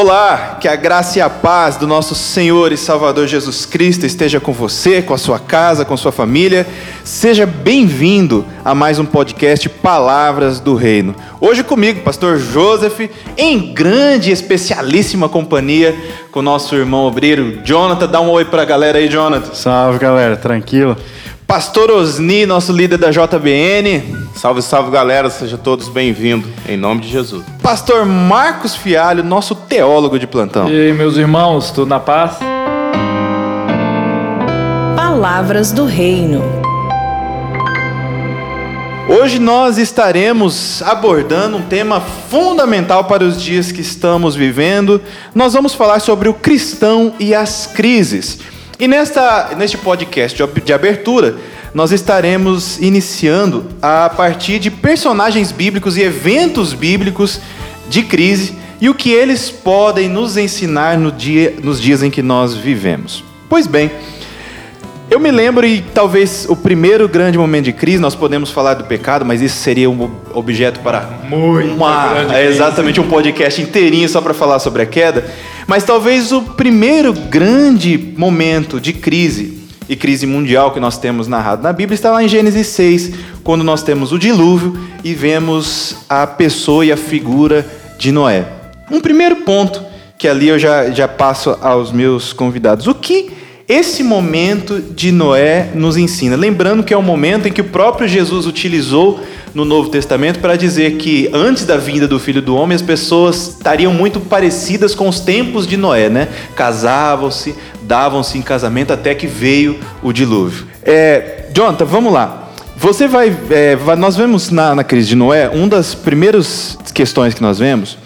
Olá, que a graça e a paz do nosso Senhor e Salvador Jesus Cristo esteja com você, com a sua casa, com a sua família. Seja bem-vindo a mais um podcast Palavras do Reino. Hoje comigo, pastor Joseph, em grande e especialíssima companhia com nosso irmão obreiro Jonathan. Dá um oi para a galera aí, Jonathan. Salve, galera, tranquilo? Pastor Osni, nosso líder da JBN. Salve, salve galera, sejam todos bem-vindos, em nome de Jesus. Pastor Marcos Fialho, nosso teólogo de plantão. E aí, meus irmãos, tudo na paz? Palavras do Reino. Hoje nós estaremos abordando um tema fundamental para os dias que estamos vivendo. Nós vamos falar sobre o cristão e as crises. E nesta, neste podcast de, de abertura, nós estaremos iniciando a partir de personagens bíblicos e eventos bíblicos de crise e o que eles podem nos ensinar no dia, nos dias em que nós vivemos. Pois bem, eu me lembro, e talvez o primeiro grande momento de crise, nós podemos falar do pecado, mas isso seria um objeto para Muito uma, é exatamente um podcast inteirinho só para falar sobre a queda. Mas talvez o primeiro grande momento de crise e crise mundial que nós temos narrado na Bíblia está lá em Gênesis 6, quando nós temos o dilúvio e vemos a pessoa e a figura de Noé. Um primeiro ponto que ali eu já, já passo aos meus convidados. O que esse momento de Noé nos ensina? Lembrando que é o momento em que o próprio Jesus utilizou no Novo Testamento para dizer que antes da vinda do Filho do Homem as pessoas estariam muito parecidas com os tempos de Noé, né? Casavam-se, davam-se em casamento até que veio o dilúvio. É, Jonathan, vamos lá. Você vai, é, nós vemos na, na crise de Noé, uma das primeiras questões que nós vemos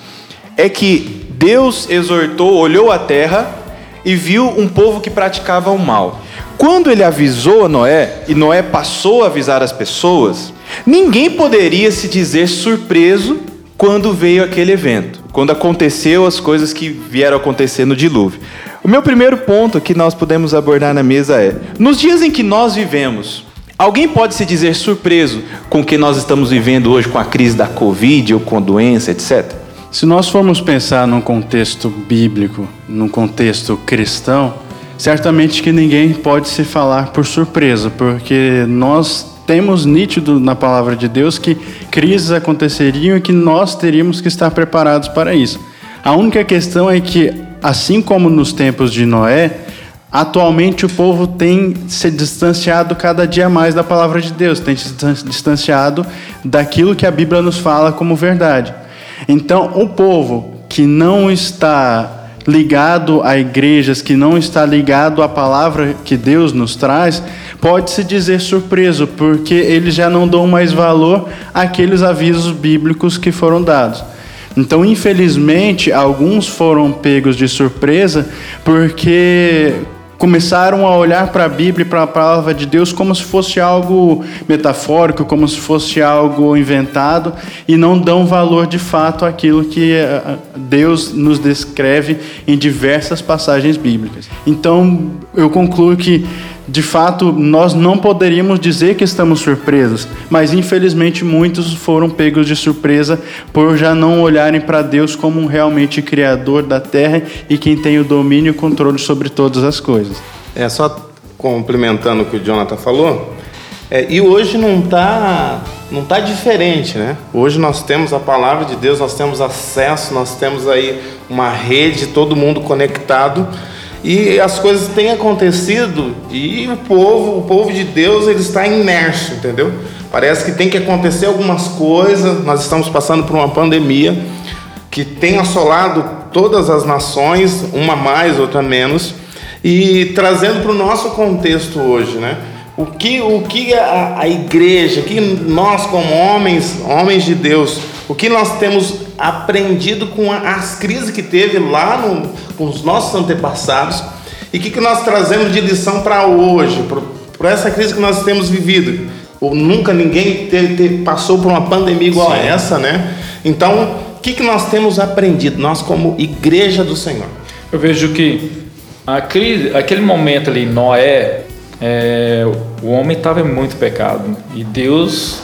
é que Deus exortou, olhou a terra e viu um povo que praticava o mal. Quando ele avisou a Noé, e Noé passou a avisar as pessoas, ninguém poderia se dizer surpreso quando veio aquele evento, quando aconteceu as coisas que vieram acontecer no dilúvio. O meu primeiro ponto que nós podemos abordar na mesa é: nos dias em que nós vivemos, alguém pode se dizer surpreso com o que nós estamos vivendo hoje com a crise da Covid ou com a doença, etc? Se nós formos pensar num contexto bíblico, num contexto cristão, certamente que ninguém pode se falar por surpresa, porque nós temos nítido na palavra de Deus que crises aconteceriam e que nós teríamos que estar preparados para isso. A única questão é que, assim como nos tempos de Noé, atualmente o povo tem se distanciado cada dia mais da palavra de Deus, tem se distanciado daquilo que a Bíblia nos fala como verdade. Então, o povo que não está ligado a igrejas, que não está ligado à palavra que Deus nos traz, pode-se dizer surpreso, porque eles já não dão mais valor àqueles avisos bíblicos que foram dados. Então, infelizmente, alguns foram pegos de surpresa porque começaram a olhar para a Bíblia e para a palavra de Deus como se fosse algo metafórico, como se fosse algo inventado e não dão valor de fato àquilo que eh, Deus nos descreve em diversas passagens bíblicas. Então, eu concluo que de fato, nós não poderíamos dizer que estamos surpresos, mas infelizmente muitos foram pegos de surpresa por já não olharem para Deus como um realmente criador da terra e quem tem o domínio e o controle sobre todas as coisas. É só complementando o que o Jonathan falou, é, e hoje não está não tá diferente, né? Hoje nós temos a palavra de Deus, nós temos acesso, nós temos aí uma rede, todo mundo conectado e as coisas têm acontecido e o povo, o povo de Deus, ele está imerso, entendeu? Parece que tem que acontecer algumas coisas. Nós estamos passando por uma pandemia que tem assolado todas as nações, uma mais, outra menos, e trazendo para o nosso contexto hoje, né? O que, o que a, a igreja, que nós como homens, homens de Deus, o que nós temos aprendido com as crises que teve lá no, com os nossos antepassados e o que, que nós trazemos de lição para hoje, para essa crise que nós temos vivido. Ou nunca ninguém passou por uma pandemia igual Sim. a essa, né? Então, o que, que nós temos aprendido, nós como igreja do Senhor? Eu vejo que a crise, aquele momento ali, Noé, é, o homem estava em muito pecado e Deus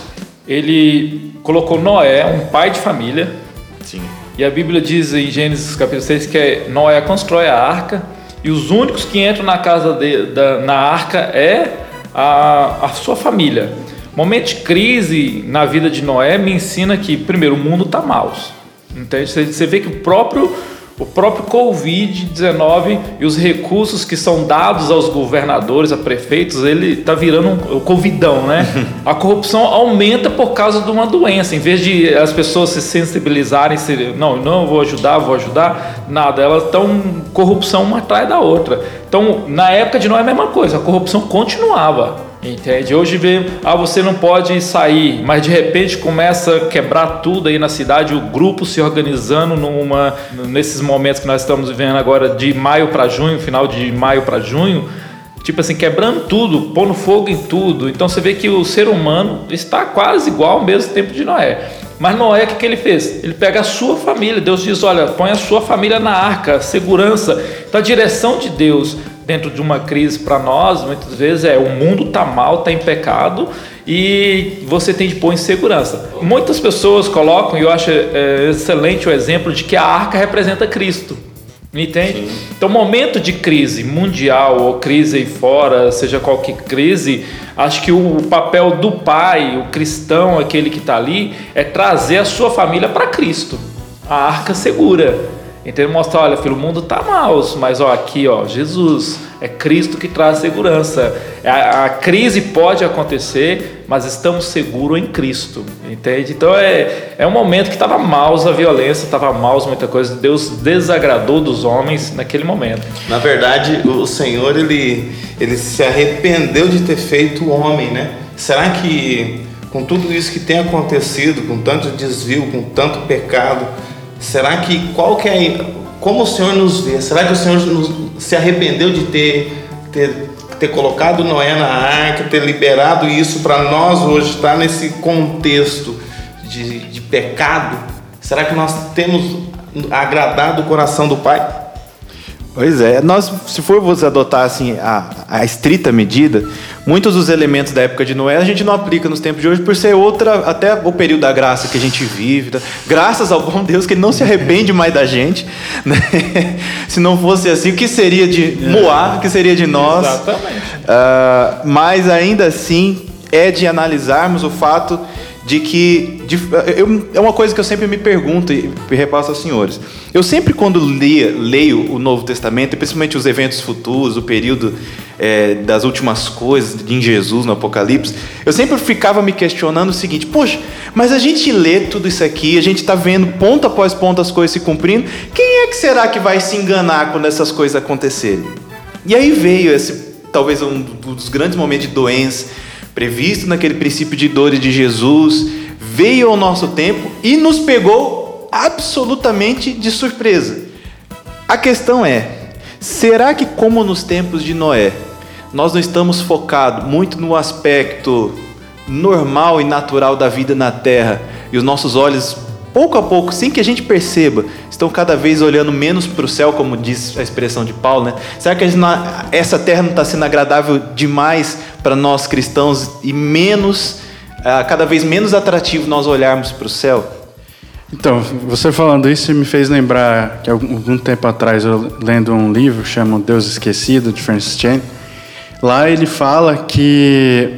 ele colocou Noé, um pai de família. E a Bíblia diz em Gênesis capítulo 6 que Noé constrói a arca e os únicos que entram na casa de, da, na arca é a, a sua família. Momento de crise na vida de Noé me ensina que, primeiro, o mundo está mal. Entende? Você vê que o próprio o próprio Covid-19 e os recursos que são dados aos governadores, a prefeitos, ele está virando um, o Covidão, né? A corrupção aumenta por causa de uma doença. Em vez de as pessoas se sensibilizarem, se, não, não, vou ajudar, vou ajudar, nada. Elas estão corrupção uma atrás da outra. Então, na época de Noé, é a mesma coisa, a corrupção continuava. Entende? Hoje vê, ah, você não pode sair, mas de repente começa a quebrar tudo aí na cidade, o grupo se organizando numa nesses momentos que nós estamos vivendo agora de maio para junho, final de maio para junho, tipo assim, quebrando tudo, pondo fogo em tudo. Então você vê que o ser humano está quase igual ao mesmo tempo de Noé. Mas Noé, o que, que ele fez? Ele pega a sua família. Deus diz: olha, põe a sua família na arca, segurança. Então a direção de Deus dentro de uma crise para nós, muitas vezes é o mundo está mal, está em pecado e você tem de pôr em segurança. Muitas pessoas colocam, e eu acho é, excelente o exemplo de que a arca representa Cristo. Entende? Sim. Então, momento de crise mundial ou crise aí fora, seja qualquer crise, acho que o papel do pai, o cristão, aquele que está ali, é trazer a sua família para Cristo. A arca segura. Então ele mostra, olha, filho, o mundo tá mal, mas ó, aqui, ó, Jesus, é Cristo que traz segurança. A, a, crise pode acontecer, mas estamos seguros em Cristo, entende? Então é, é um momento que estava mal a violência, estava mal muita coisa. Deus desagradou dos homens naquele momento. Na verdade, o Senhor ele, ele se arrependeu de ter feito o homem, né? Será que com tudo isso que tem acontecido, com tanto desvio, com tanto pecado, Será que qual que é como o Senhor nos vê? Será que o Senhor nos, se arrependeu de ter, ter, ter colocado Noé na arca, ter liberado isso para nós hoje estar nesse contexto de, de pecado? Será que nós temos agradado o coração do Pai? Pois é, nós, se formos adotar assim, a, a estrita medida, muitos dos elementos da época de Noé a gente não aplica nos tempos de hoje por ser outra, até o período da graça que a gente vive. Tá? Graças ao bom Deus que ele não se arrepende mais da gente. Né? se não fosse assim, o que seria de Moá, o que seria de nós? Exatamente. Uh, mas ainda assim é de analisarmos o fato de que de, eu, é uma coisa que eu sempre me pergunto e repasso aos senhores. Eu sempre quando leio, o Novo Testamento, principalmente os eventos futuros, o período é, das últimas coisas em Jesus no Apocalipse, eu sempre ficava me questionando o seguinte: poxa, mas a gente lê tudo isso aqui, a gente está vendo ponto após ponto as coisas se cumprindo. Quem é que será que vai se enganar quando essas coisas acontecerem? E aí veio esse talvez um dos grandes momentos de doença previsto naquele princípio de dores de Jesus, veio ao nosso tempo e nos pegou absolutamente de surpresa. A questão é: será que, como nos tempos de Noé, nós não estamos focados muito no aspecto normal e natural da vida na terra e os nossos olhos pouco a pouco, sem que a gente perceba, estão cada vez olhando menos para o céu, como diz a expressão de Paulo, né? Será que essa terra não está sendo agradável demais para nós cristãos e menos, ah, cada vez menos atrativo nós olharmos para o céu? Então, você falando isso me fez lembrar que algum tempo atrás eu lendo um livro chamado Deus Esquecido de Francis Chan, lá ele fala que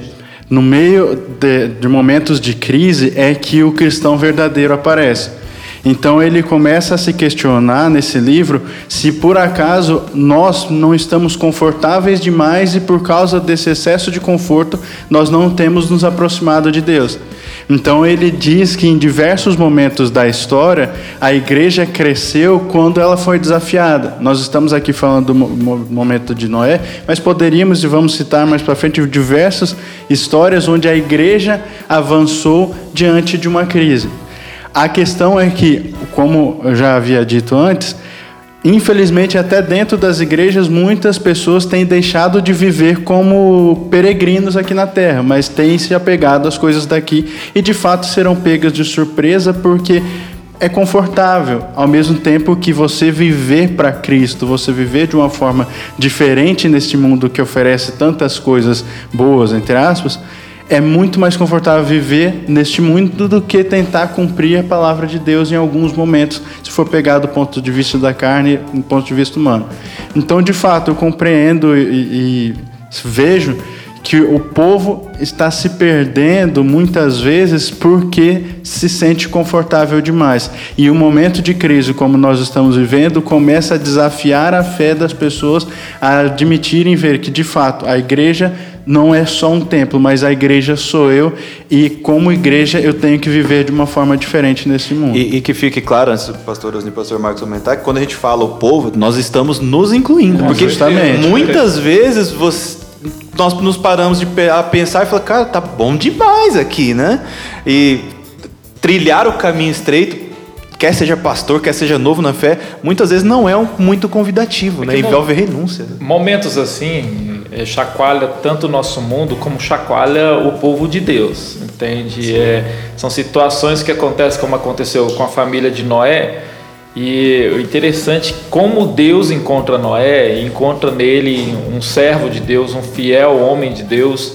no meio de, de, momentos de crise é que o cristão verdadeiro aparece. Então ele começa a se questionar nesse livro se por acaso nós não estamos confortáveis demais e por causa desse excesso de conforto nós não temos nos aproximado de Deus. Então ele diz que em diversos momentos da história a igreja cresceu quando ela foi desafiada. Nós estamos aqui falando do momento de Noé, mas poderíamos e vamos citar mais para frente diversas histórias onde a igreja avançou diante de uma crise. A questão é que, como eu já havia dito antes, Infelizmente, até dentro das igrejas, muitas pessoas têm deixado de viver como peregrinos aqui na terra, mas têm se apegado às coisas daqui e de fato serão pegas de surpresa porque é confortável, ao mesmo tempo que você viver para Cristo, você viver de uma forma diferente neste mundo que oferece tantas coisas boas, entre aspas, é muito mais confortável viver neste mundo do que tentar cumprir a palavra de Deus em alguns momentos, se for pegar do ponto de vista da carne do ponto de vista humano. Então, de fato, eu compreendo e, e vejo que o povo está se perdendo muitas vezes porque se sente confortável demais. E um momento de crise como nós estamos vivendo começa a desafiar a fé das pessoas a admitirem ver que de fato a igreja não é só um templo, mas a igreja sou eu e como igreja eu tenho que viver de uma forma diferente nesse mundo. E, e que fique claro, antes do pastor Osni e pastor Marcos comentar, que quando a gente fala o povo, nós estamos nos incluindo. Porque Justamente. muitas vezes você nós nos paramos de pensar e falar, cara, tá bom demais aqui, né? E trilhar o caminho estreito, quer seja pastor, quer seja novo na fé, muitas vezes não é um- muito convidativo, né? que não- Envolve renúncia. Momentos assim eh, chacoalha tanto o nosso mundo como chacoalha o povo de Deus, entende? É, são situações que acontecem como aconteceu com a família de Noé e o interessante como Deus encontra Noé, encontra nele um servo de Deus, um fiel homem de Deus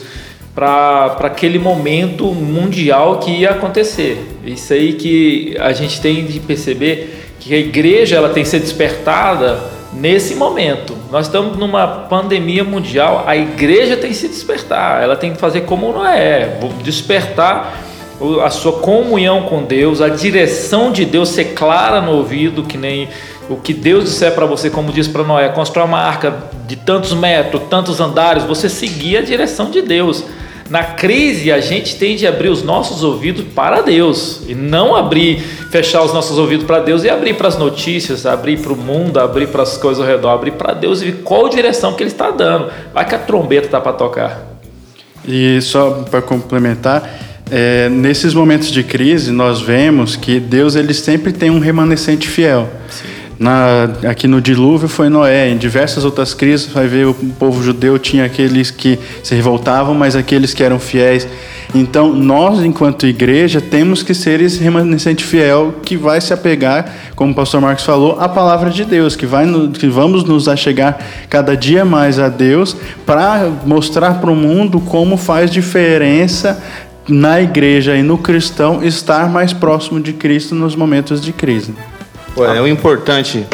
para aquele momento mundial que ia acontecer. Isso aí que a gente tem de perceber que a igreja ela tem que ser despertada nesse momento. Nós estamos numa pandemia mundial, a igreja tem que se despertar, ela tem que fazer como Noé, despertar o- a sua comunhão com Deus, a direção de Deus ser clara no ouvido, que nem o que Deus disser para você, como disse para Noé, constrói uma arca de tantos metros, tantos andares, você seguir a direção de Deus. Na crise, a gente tem de abrir os nossos ouvidos para Deus e não abrir, fechar os nossos ouvidos para Deus e abrir para as notícias, abrir para o mundo, abrir para as coisas ao redor, abrir para Deus e ver qual direção que Ele está dando. Vai que a trombeta está para tocar. E só para complementar, é, nesses momentos de crise nós vemos que Deus ele sempre tem um remanescente fiel. Na, aqui no dilúvio foi Noé, em diversas outras crises vai ver o povo judeu tinha aqueles que se revoltavam, mas aqueles que eram fiéis. Então nós, enquanto igreja, temos que ser esse remanescente fiel que vai se apegar, como o pastor Marcos falou, à palavra de Deus, que, vai no, que vamos nos achegar cada dia mais a Deus para mostrar para o mundo como faz diferença na igreja e no cristão estar mais próximo de Cristo nos momentos de crise. Olha, o importante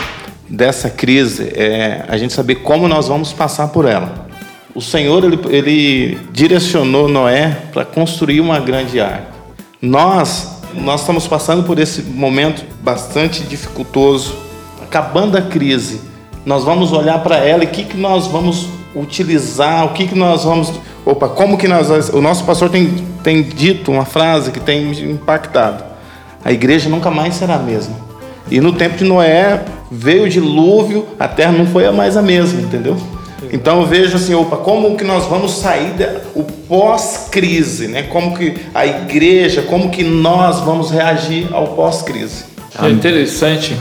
dessa crise é a gente saber como nós vamos passar por ela. O Senhor ele, ele direcionou Noé para construir uma grande arca. Nós nós estamos passando por esse momento bastante dificultoso, acabando a crise. Nós vamos olhar para ela e o que, que nós vamos utilizar, o que, que nós vamos. Opa, como que nós. O nosso pastor tem, tem dito uma frase que tem impactado. A igreja nunca mais será a mesma. E no tempo de Noé veio o dilúvio, a terra não foi mais a mesma, entendeu? Então eu vejo assim, opa, como que nós vamos sair da, o pós-crise, né? Como que a igreja, como que nós vamos reagir ao pós-crise? É interessante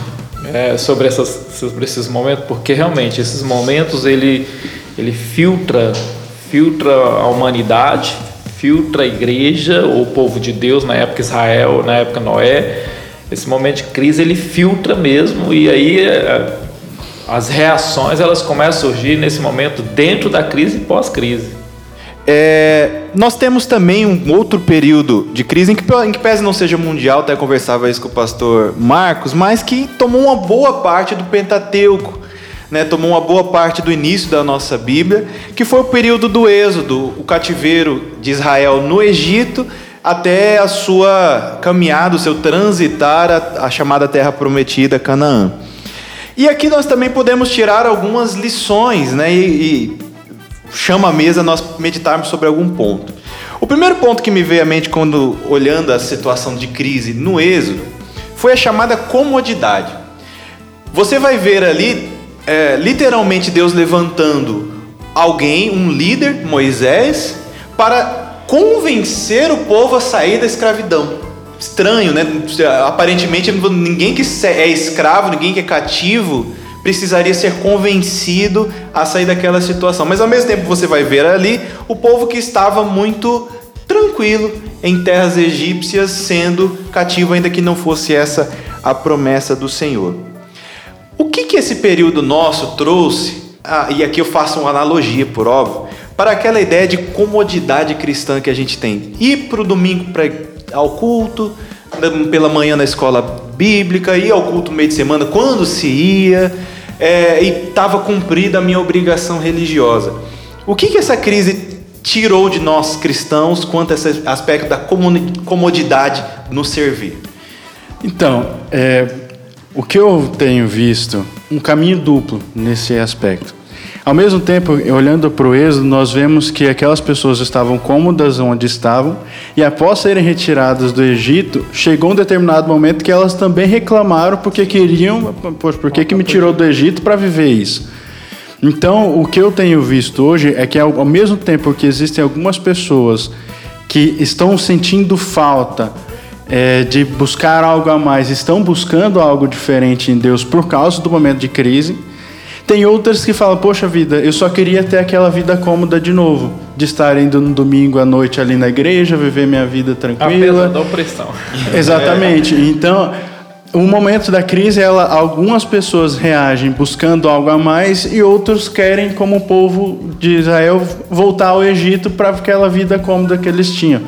é, sobre, essas, sobre esses momentos, porque realmente esses momentos ele, ele filtra, filtra a humanidade, filtra a igreja, o povo de Deus na época Israel, na época Noé. Esse momento de crise ele filtra mesmo e aí é, as reações elas começam a surgir nesse momento dentro da crise e pós-crise. É, nós temos também um outro período de crise em que, em que pese não seja mundial, até conversava isso com o pastor Marcos, mas que tomou uma boa parte do Pentateuco, né, tomou uma boa parte do início da nossa Bíblia, que foi o período do Êxodo, o cativeiro de Israel no Egito, até a sua caminhada, o seu transitar a, a chamada Terra Prometida, Canaã. E aqui nós também podemos tirar algumas lições, né? E, e chama a mesa nós meditarmos sobre algum ponto. O primeiro ponto que me veio à mente quando olhando a situação de crise no Êxodo foi a chamada comodidade. Você vai ver ali, é, literalmente, Deus levantando alguém, um líder, Moisés, para convencer o povo a sair da escravidão. Estranho, né? Aparentemente, ninguém que é escravo, ninguém que é cativo, precisaria ser convencido a sair daquela situação. Mas ao mesmo tempo você vai ver ali o povo que estava muito tranquilo em terras egípcias, sendo cativo, ainda que não fosse essa a promessa do Senhor. O que, que esse período nosso trouxe? Ah, e aqui eu faço uma analogia, por óbvio, para aquela ideia de comodidade cristã que a gente tem. Ir para o domingo pra, ao culto, pela manhã na escola bíblica, ir ao culto no meio de semana, quando se ia, é, e estava cumprida a minha obrigação religiosa. O que, que essa crise tirou de nós cristãos quanto a esse aspecto da comodidade no servir? Então, é, o que eu tenho visto, um caminho duplo nesse aspecto. Ao mesmo tempo, olhando para o Êxodo, nós vemos que aquelas pessoas estavam cômodas onde estavam, e após serem retiradas do Egito, chegou um determinado momento que elas também reclamaram porque queriam, poxa, por que, que me tirou do Egito para viver isso? Então, o que eu tenho visto hoje é que, ao mesmo tempo que existem algumas pessoas que estão sentindo falta é, de buscar algo a mais, estão buscando algo diferente em Deus por causa do momento de crise, tem outras que falam: Poxa vida, eu só queria ter aquela vida cômoda de novo, de estar indo no domingo à noite ali na igreja, viver minha vida tranquila. Apesar da opressão. Exatamente. Então o momento da crise, ela, algumas pessoas reagem buscando algo a mais e outros querem, como o povo de Israel, voltar ao Egito para aquela vida cômoda que eles tinham.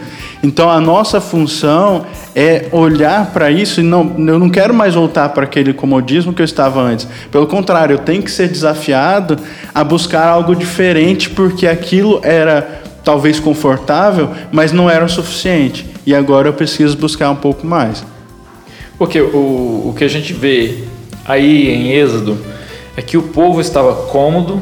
Então a nossa função é olhar para isso e não, eu não quero mais voltar para aquele comodismo que eu estava antes. Pelo contrário, eu tenho que ser desafiado a buscar algo diferente porque aquilo era talvez confortável, mas não era o suficiente. E agora eu preciso buscar um pouco mais. Porque o, o que a gente vê aí em Êxodo é que o povo estava cômodo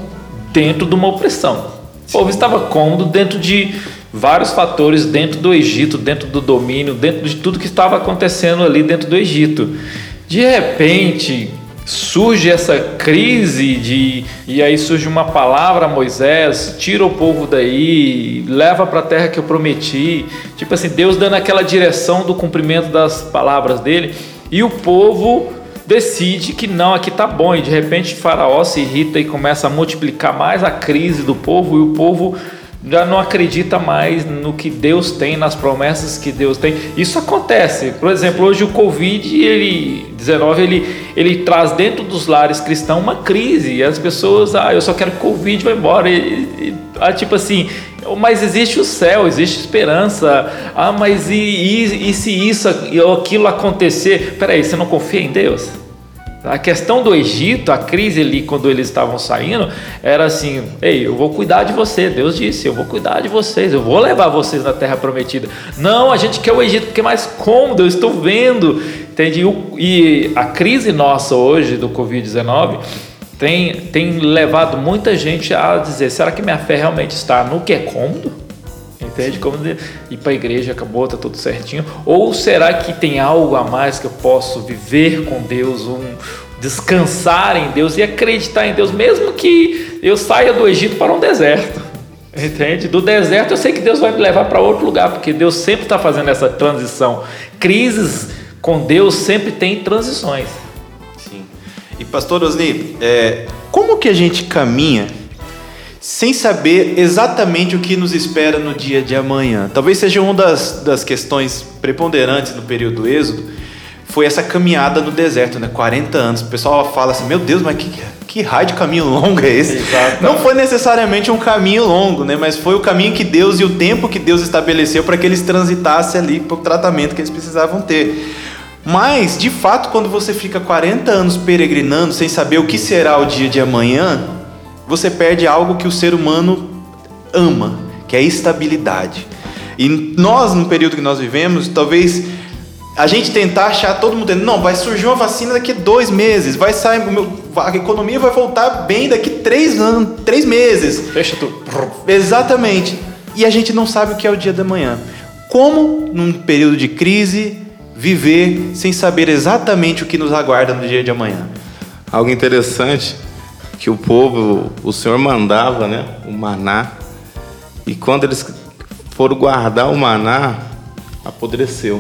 dentro de uma opressão. O povo estava cômodo dentro de vários fatores dentro do Egito, dentro do domínio, dentro de tudo que estava acontecendo ali dentro do Egito. De repente, surge essa crise de e aí surge uma palavra Moisés, tira o povo daí, leva para a terra que eu prometi. Tipo assim, Deus dando aquela direção do cumprimento das palavras dele e o povo decide que não, aqui tá bom e de repente Faraó se irrita e começa a multiplicar mais a crise do povo e o povo já não acredita mais no que Deus tem, nas promessas que Deus tem. Isso acontece. Por exemplo, hoje o Covid, ele 19, ele, ele traz dentro dos lares cristãos uma crise. E as pessoas, ah, eu só quero que o Covid vá embora. E, e, ah, tipo assim, mas existe o céu, existe esperança. Ah, mas e, e, e se isso ou aquilo acontecer? Peraí, você não confia em Deus? A questão do Egito, a crise ali quando eles estavam saindo, era assim: ei, eu vou cuidar de você. Deus disse: eu vou cuidar de vocês, eu vou levar vocês na terra prometida. Não, a gente quer o Egito porque é mais cômodo, eu estou vendo. Entende? E a crise nossa hoje do Covid-19 tem, tem levado muita gente a dizer: será que minha fé realmente está no que é cômodo? Entende? Como ir para a igreja, acabou, tá tudo certinho. Ou será que tem algo a mais que eu posso viver com Deus, um descansar em Deus e acreditar em Deus, mesmo que eu saia do Egito para um deserto? Entende? Do deserto eu sei que Deus vai me levar para outro lugar, porque Deus sempre está fazendo essa transição. Crises com Deus sempre tem transições. Sim. E pastor Osni, é, como que a gente caminha sem saber exatamente o que nos espera no dia de amanhã. Talvez seja uma das, das questões preponderantes no período do Êxodo, foi essa caminhada no deserto, né? 40 anos. O pessoal fala assim, meu Deus, mas que, que raio de caminho longo é esse? Exato. Não foi necessariamente um caminho longo, né? Mas foi o caminho que Deus e o tempo que Deus estabeleceu para que eles transitassem ali para o tratamento que eles precisavam ter. Mas, de fato, quando você fica 40 anos peregrinando sem saber o que será o dia de amanhã, você perde algo que o ser humano ama, que é a estabilidade. E nós, no período que nós vivemos, talvez a gente tentar achar todo mundo dizendo, não, vai surgir uma vacina daqui a dois meses, vai sair, a economia vai voltar bem daqui a três anos, três meses. Fecha tudo. Exatamente. E a gente não sabe o que é o dia da manhã. Como, num período de crise, viver sem saber exatamente o que nos aguarda no dia de amanhã? Algo interessante que o povo, o Senhor mandava, né, o maná, e quando eles foram guardar o maná, apodreceu.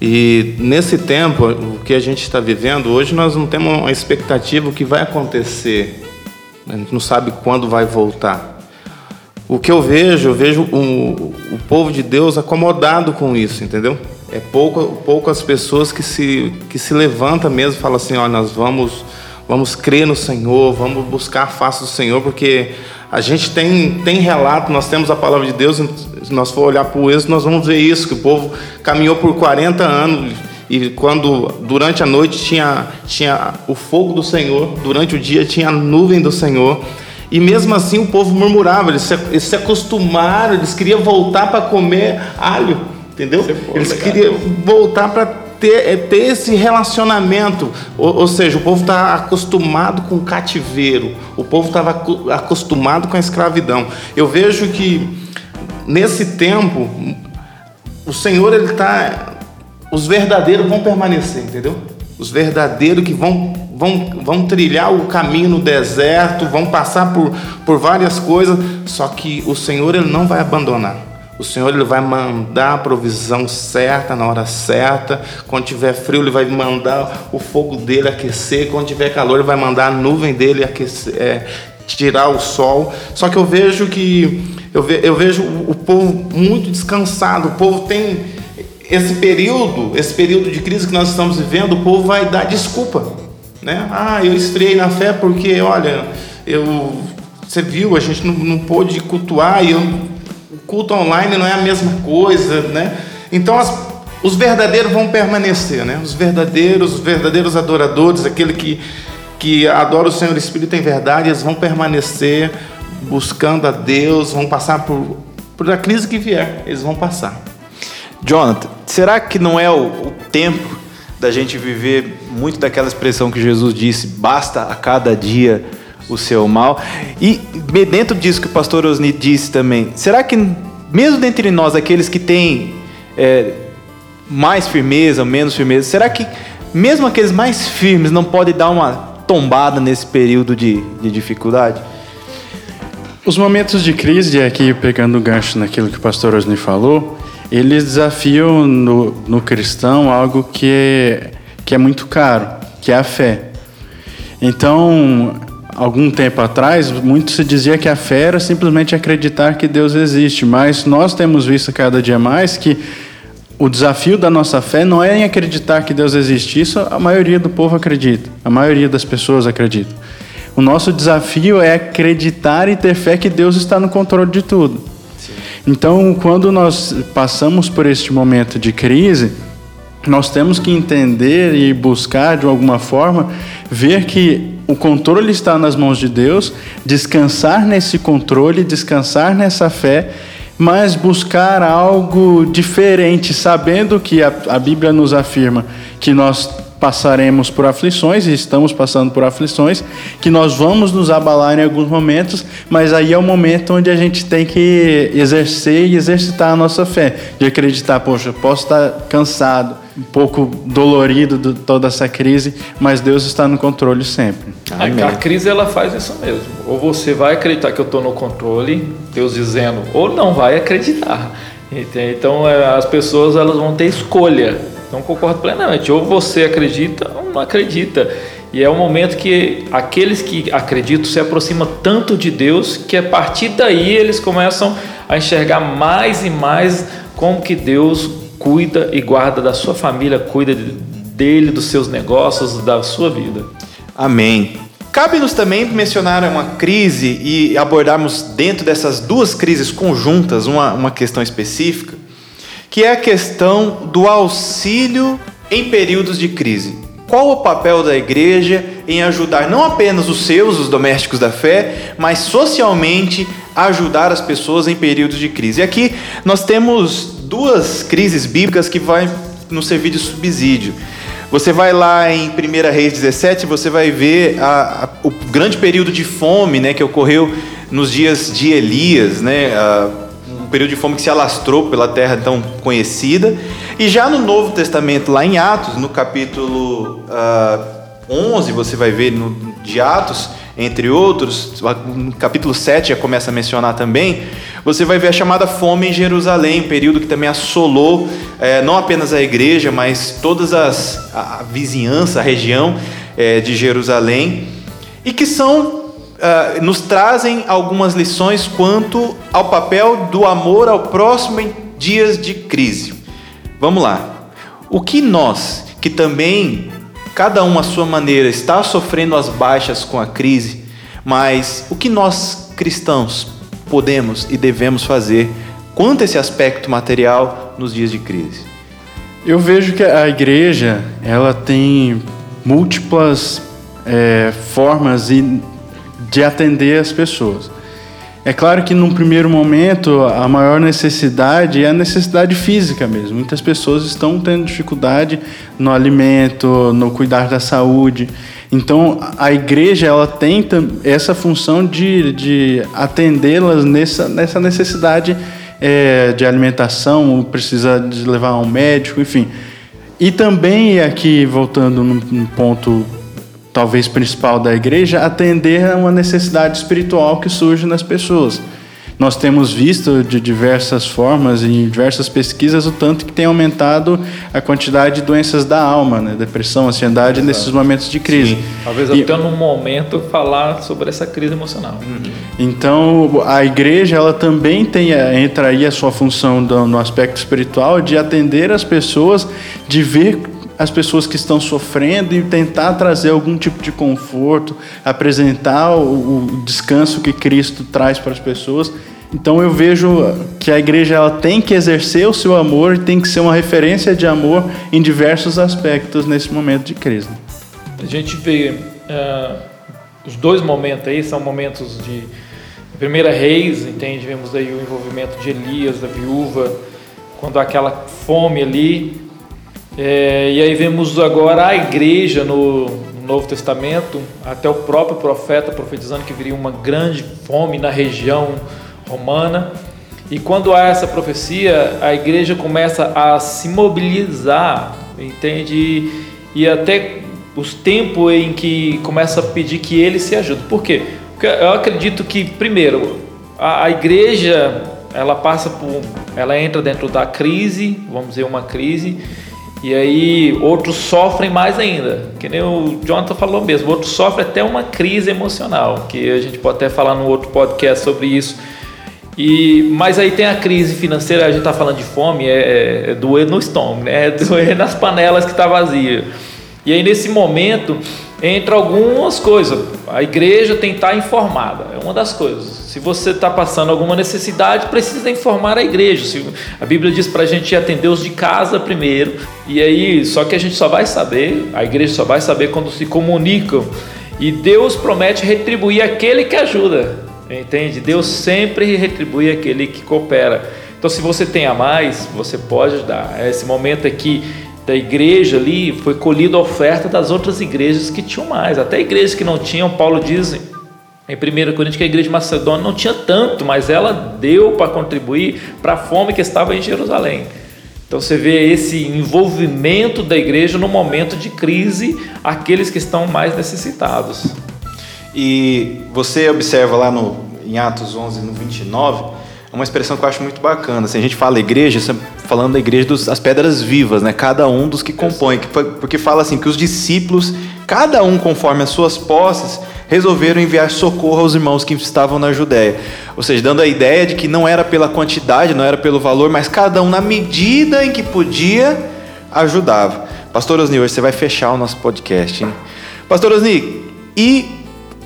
E nesse tempo, o que a gente está vivendo, hoje nós não temos uma expectativa do que vai acontecer, a gente não sabe quando vai voltar. O que eu vejo, eu vejo o, o povo de Deus acomodado com isso, entendeu? É pouco, poucas pessoas que se, que se levantam mesmo e falam assim: ó, nós vamos Vamos crer no Senhor, vamos buscar a face do Senhor, porque A gente tem, tem relato, nós temos a palavra de Deus, se nós for olhar para o êxodo, nós vamos ver isso, que o povo caminhou por 40 anos e quando durante a noite tinha, tinha o fogo do Senhor, durante o dia tinha a nuvem do Senhor. E mesmo assim o povo murmurava, eles se, eles se acostumaram, eles queriam voltar para comer alho, entendeu? Eles queriam voltar para ter, é, ter esse relacionamento. Ou, ou seja, o povo está acostumado com o cativeiro, o povo estava acostumado com a escravidão. Eu vejo que nesse tempo, o Senhor ele está. Os verdadeiros vão permanecer, entendeu? Os verdadeiros que vão, vão, vão trilhar o caminho no deserto, vão passar por, por várias coisas, só que o Senhor ele não vai abandonar. O Senhor ele vai mandar a provisão certa na hora certa. Quando tiver frio, ele vai mandar o fogo dele aquecer. Quando tiver calor, ele vai mandar a nuvem dele aquecer, é, tirar o sol. Só que eu vejo que eu, ve, eu vejo o povo muito descansado. O povo tem esse período, esse período de crise que nós estamos vivendo. O povo vai dar desculpa, né? Ah, eu esfriei na fé porque, olha, eu você viu, a gente não, não pôde cultuar e eu culto online não é a mesma coisa, né? Então as, os verdadeiros vão permanecer, né? Os verdadeiros, os verdadeiros adoradores, aquele que que adora o Senhor Espírito em verdade, eles vão permanecer buscando a Deus, vão passar por por a crise que vier, eles vão passar. Jonathan, será que não é o, o tempo da gente viver muito daquela expressão que Jesus disse, basta a cada dia o seu mal. E dentro disso que o pastor Osni disse também, será que mesmo dentre nós, aqueles que têm é, mais firmeza, menos firmeza, será que mesmo aqueles mais firmes não podem dar uma tombada nesse período de, de dificuldade? Os momentos de crise, aqui pegando o gancho naquilo que o pastor Osni falou, eles desafiam no, no cristão algo que é, que é muito caro, que é a fé. Então, algum tempo atrás, muito se dizia que a fé era simplesmente acreditar que Deus existe, mas nós temos visto cada dia mais que o desafio da nossa fé não é em acreditar que Deus existe, isso a maioria do povo acredita, a maioria das pessoas acredita. O nosso desafio é acreditar e ter fé que Deus está no controle de tudo. Sim. Então, quando nós passamos por este momento de crise, nós temos que entender e buscar de alguma forma ver que o controle está nas mãos de Deus, descansar nesse controle, descansar nessa fé, mas buscar algo diferente, sabendo que a, a Bíblia nos afirma que nós passaremos por aflições e estamos passando por aflições, que nós vamos nos abalar em alguns momentos, mas aí é o momento onde a gente tem que exercer e exercitar a nossa fé, de acreditar, poxa, posso estar cansado, um pouco dolorido de toda essa crise, mas Deus está no controle sempre. Amém. A crise ela faz isso mesmo. Ou você vai acreditar que eu estou no controle, Deus dizendo, ou não vai acreditar. Então é, as pessoas elas vão ter escolha então concordo plenamente. Ou você acredita ou não acredita. E é um momento que aqueles que acreditam se aproximam tanto de Deus que a partir daí eles começam a enxergar mais e mais como que Deus cuida e guarda da sua família, cuida dele, dos seus negócios, da sua vida. Amém. Cabe-nos também mencionar uma crise e abordarmos dentro dessas duas crises conjuntas uma, uma questão específica que é a questão do auxílio em períodos de crise. Qual o papel da igreja em ajudar não apenas os seus, os domésticos da fé, mas socialmente ajudar as pessoas em períodos de crise? E aqui nós temos duas crises bíblicas que vai nos servir de subsídio. Você vai lá em 1 Reis 17, você vai ver a, a, o grande período de fome né, que ocorreu nos dias de Elias, né, a, período de fome que se alastrou pela terra tão conhecida. E já no Novo Testamento, lá em Atos, no capítulo uh, ah, 11, você vai ver no, de Atos, entre outros, no capítulo 7 já começa a mencionar também, você vai ver a chamada fome em Jerusalém, período que também assolou eh, não apenas a igreja, mas todas as a, a vizinhança, a região eh, de Jerusalém, e que são uh, nos trazem algumas lições quanto ao papel do amor ao próximo em dias de crise. Vamos lá. O que nós, que também, cada um à sua maneira, está sofrendo as baixas com a crise, mas o que nós cristãos podemos e devemos fazer quanto a esse aspecto material nos dias de crise? Eu vejo que a igreja ela tem múltiplas é, formas de atender as pessoas. É claro que num primeiro momento a maior necessidade é a necessidade física mesmo. Muitas pessoas estão tendo dificuldade no alimento, no cuidar da saúde. Então a igreja ela tem essa função de, de atendê-las nessa, nessa necessidade é, de alimentação, precisa de levar a um médico, enfim. E também aqui voltando num ponto talvez principal da igreja, atender a uma necessidade espiritual que surge nas pessoas. Nós temos visto de diversas formas, em diversas pesquisas, o tanto que tem aumentado a quantidade de doenças da alma, né? depressão, ansiedade, Exato. nesses momentos de crise. Sim. Talvez e, até num momento falar sobre essa crise emocional. Uhum. Então, a igreja ela também tem, entra aí a sua função do, no aspecto espiritual de atender as pessoas, de ver as pessoas que estão sofrendo e tentar trazer algum tipo de conforto, apresentar o, o descanso que Cristo traz para as pessoas. Então eu vejo que a igreja ela tem que exercer o seu amor e tem que ser uma referência de amor em diversos aspectos nesse momento de crise. A gente vê uh, os dois momentos aí são momentos de primeira reis, entende? Vemos aí o envolvimento de Elias, da viúva, quando há aquela fome ali, é, e aí vemos agora a igreja no, no Novo Testamento, até o próprio profeta profetizando que viria uma grande fome na região romana. E quando há essa profecia, a igreja começa a se mobilizar, entende? E até os tempos em que começa a pedir que ele se ajude. Por quê? Porque eu acredito que, primeiro, a, a igreja ela passa por. ela entra dentro da crise, vamos dizer, uma crise e aí outros sofrem mais ainda, que nem o Jonathan falou mesmo, outros sofrem até uma crise emocional, que a gente pode até falar no outro podcast sobre isso. E, mas aí tem a crise financeira, a gente está falando de fome, é, é, é, doer no estômago, né? é doer nas panelas que está vazia. E aí nesse momento entra algumas coisas. A igreja tem que estar informada, é uma das coisas. Se você está passando alguma necessidade, precisa informar a igreja. A Bíblia diz para a gente atender os de casa primeiro. E aí, só que a gente só vai saber, a igreja só vai saber quando se comunicam. E Deus promete retribuir aquele que ajuda. Entende? Deus sempre retribui aquele que coopera. Então, se você tem a mais, você pode ajudar. Esse momento aqui da igreja ali foi colhida a oferta das outras igrejas que tinham mais. Até igrejas que não tinham, Paulo diz em 1 Coríntios que a igreja de Macedônia não tinha tanto, mas ela deu para contribuir para a fome que estava em Jerusalém. Então você vê esse envolvimento da igreja no momento de crise, aqueles que estão mais necessitados. E você observa lá no, em Atos 11, no 29, uma expressão que eu acho muito bacana. Assim, a gente fala igreja, falando da igreja das pedras vivas, né? Cada um dos que compõem, porque fala assim que os discípulos, cada um conforme as suas posses, resolveram enviar socorro aos irmãos que estavam na Judéia. Ou seja, dando a ideia de que não era pela quantidade, não era pelo valor, mas cada um na medida em que podia ajudava. Pastor Osni, hoje você vai fechar o nosso podcast, hein? Pastor Osni, e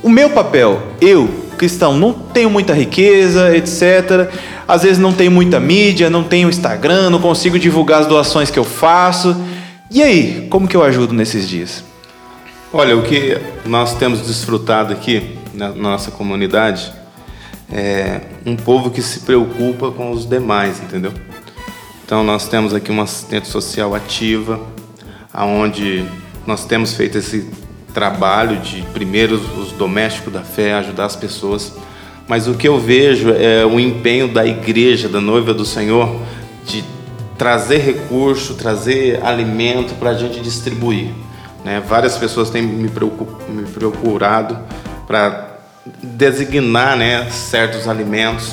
o meu papel, eu, cristão, não tenho muita riqueza, etc. Às vezes não tenho muita mídia, não tenho Instagram, não consigo divulgar as doações que eu faço. E aí, como que eu ajudo nesses dias? Olha, o que nós temos desfrutado aqui na nossa comunidade é um povo que se preocupa com os demais, entendeu? Então nós temos aqui uma assistente social ativa, aonde nós temos feito esse trabalho de primeiro os domésticos da fé, ajudar as pessoas. Mas o que eu vejo é o empenho da igreja, da noiva do Senhor, de trazer recurso, trazer alimento para a gente distribuir. Né? Várias pessoas têm me, me procurado para designar né, certos alimentos.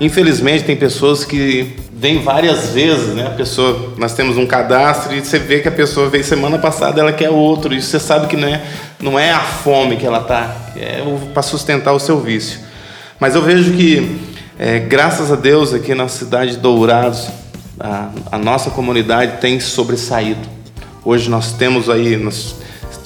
Infelizmente, tem pessoas que vem várias vezes, né? A pessoa, nós temos um cadastro e você vê que a pessoa veio semana passada, ela quer outro, e você sabe que não é, não é a fome que ela tá, é para sustentar o seu vício. Mas eu vejo que, é, graças a Deus, aqui na cidade de Dourados, a, a nossa comunidade tem sobressaído. Hoje nós temos aí, nós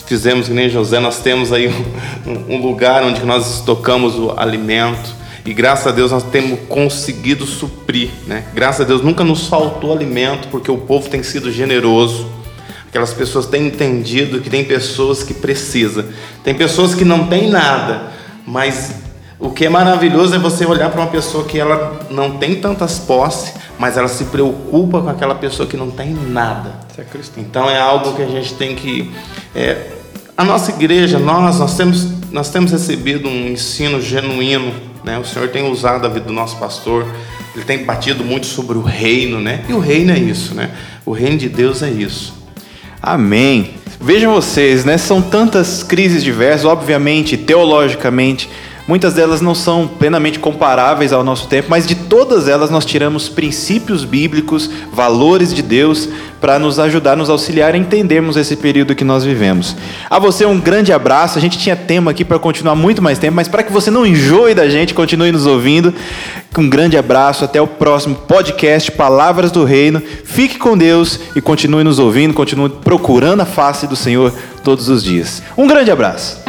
fizemos que nem José, nós temos aí um, um lugar onde nós estocamos o alimento E graças a Deus nós temos conseguido suprir, né? Graças a Deus nunca nos faltou alimento, porque o povo tem sido generoso. Aquelas pessoas têm entendido que tem pessoas que precisam. Tem pessoas que não têm nada, mas o que é maravilhoso é você olhar para uma pessoa que ela não tem tantas posses, mas ela se preocupa com aquela pessoa que não tem nada. É. Então é algo que a gente tem que. é, a nossa igreja, nós, nós temos, nós temos recebido um ensino genuíno. Né? O Senhor tem usado a vida do nosso pastor, ele tem batido muito sobre o reino, né? E o reino é isso, né? O reino de Deus é isso. Amém. Vejam vocês, né? São tantas crises diversas, obviamente, teologicamente, muitas delas não são plenamente comparáveis ao nosso tempo, mas de todas elas nós tiramos princípios bíblicos, valores de Deus para nos ajudar, nos auxiliar a entendermos esse período que nós vivemos. A você um grande abraço. A gente tinha tema aqui para continuar muito mais tempo, mas para que você não enjoe da gente, continue nos ouvindo. Um grande abraço, até o próximo podcast Palavras do Reino. Fique com Deus e continue nos ouvindo, continue procurando a face do Senhor todos os dias. Um grande abraço.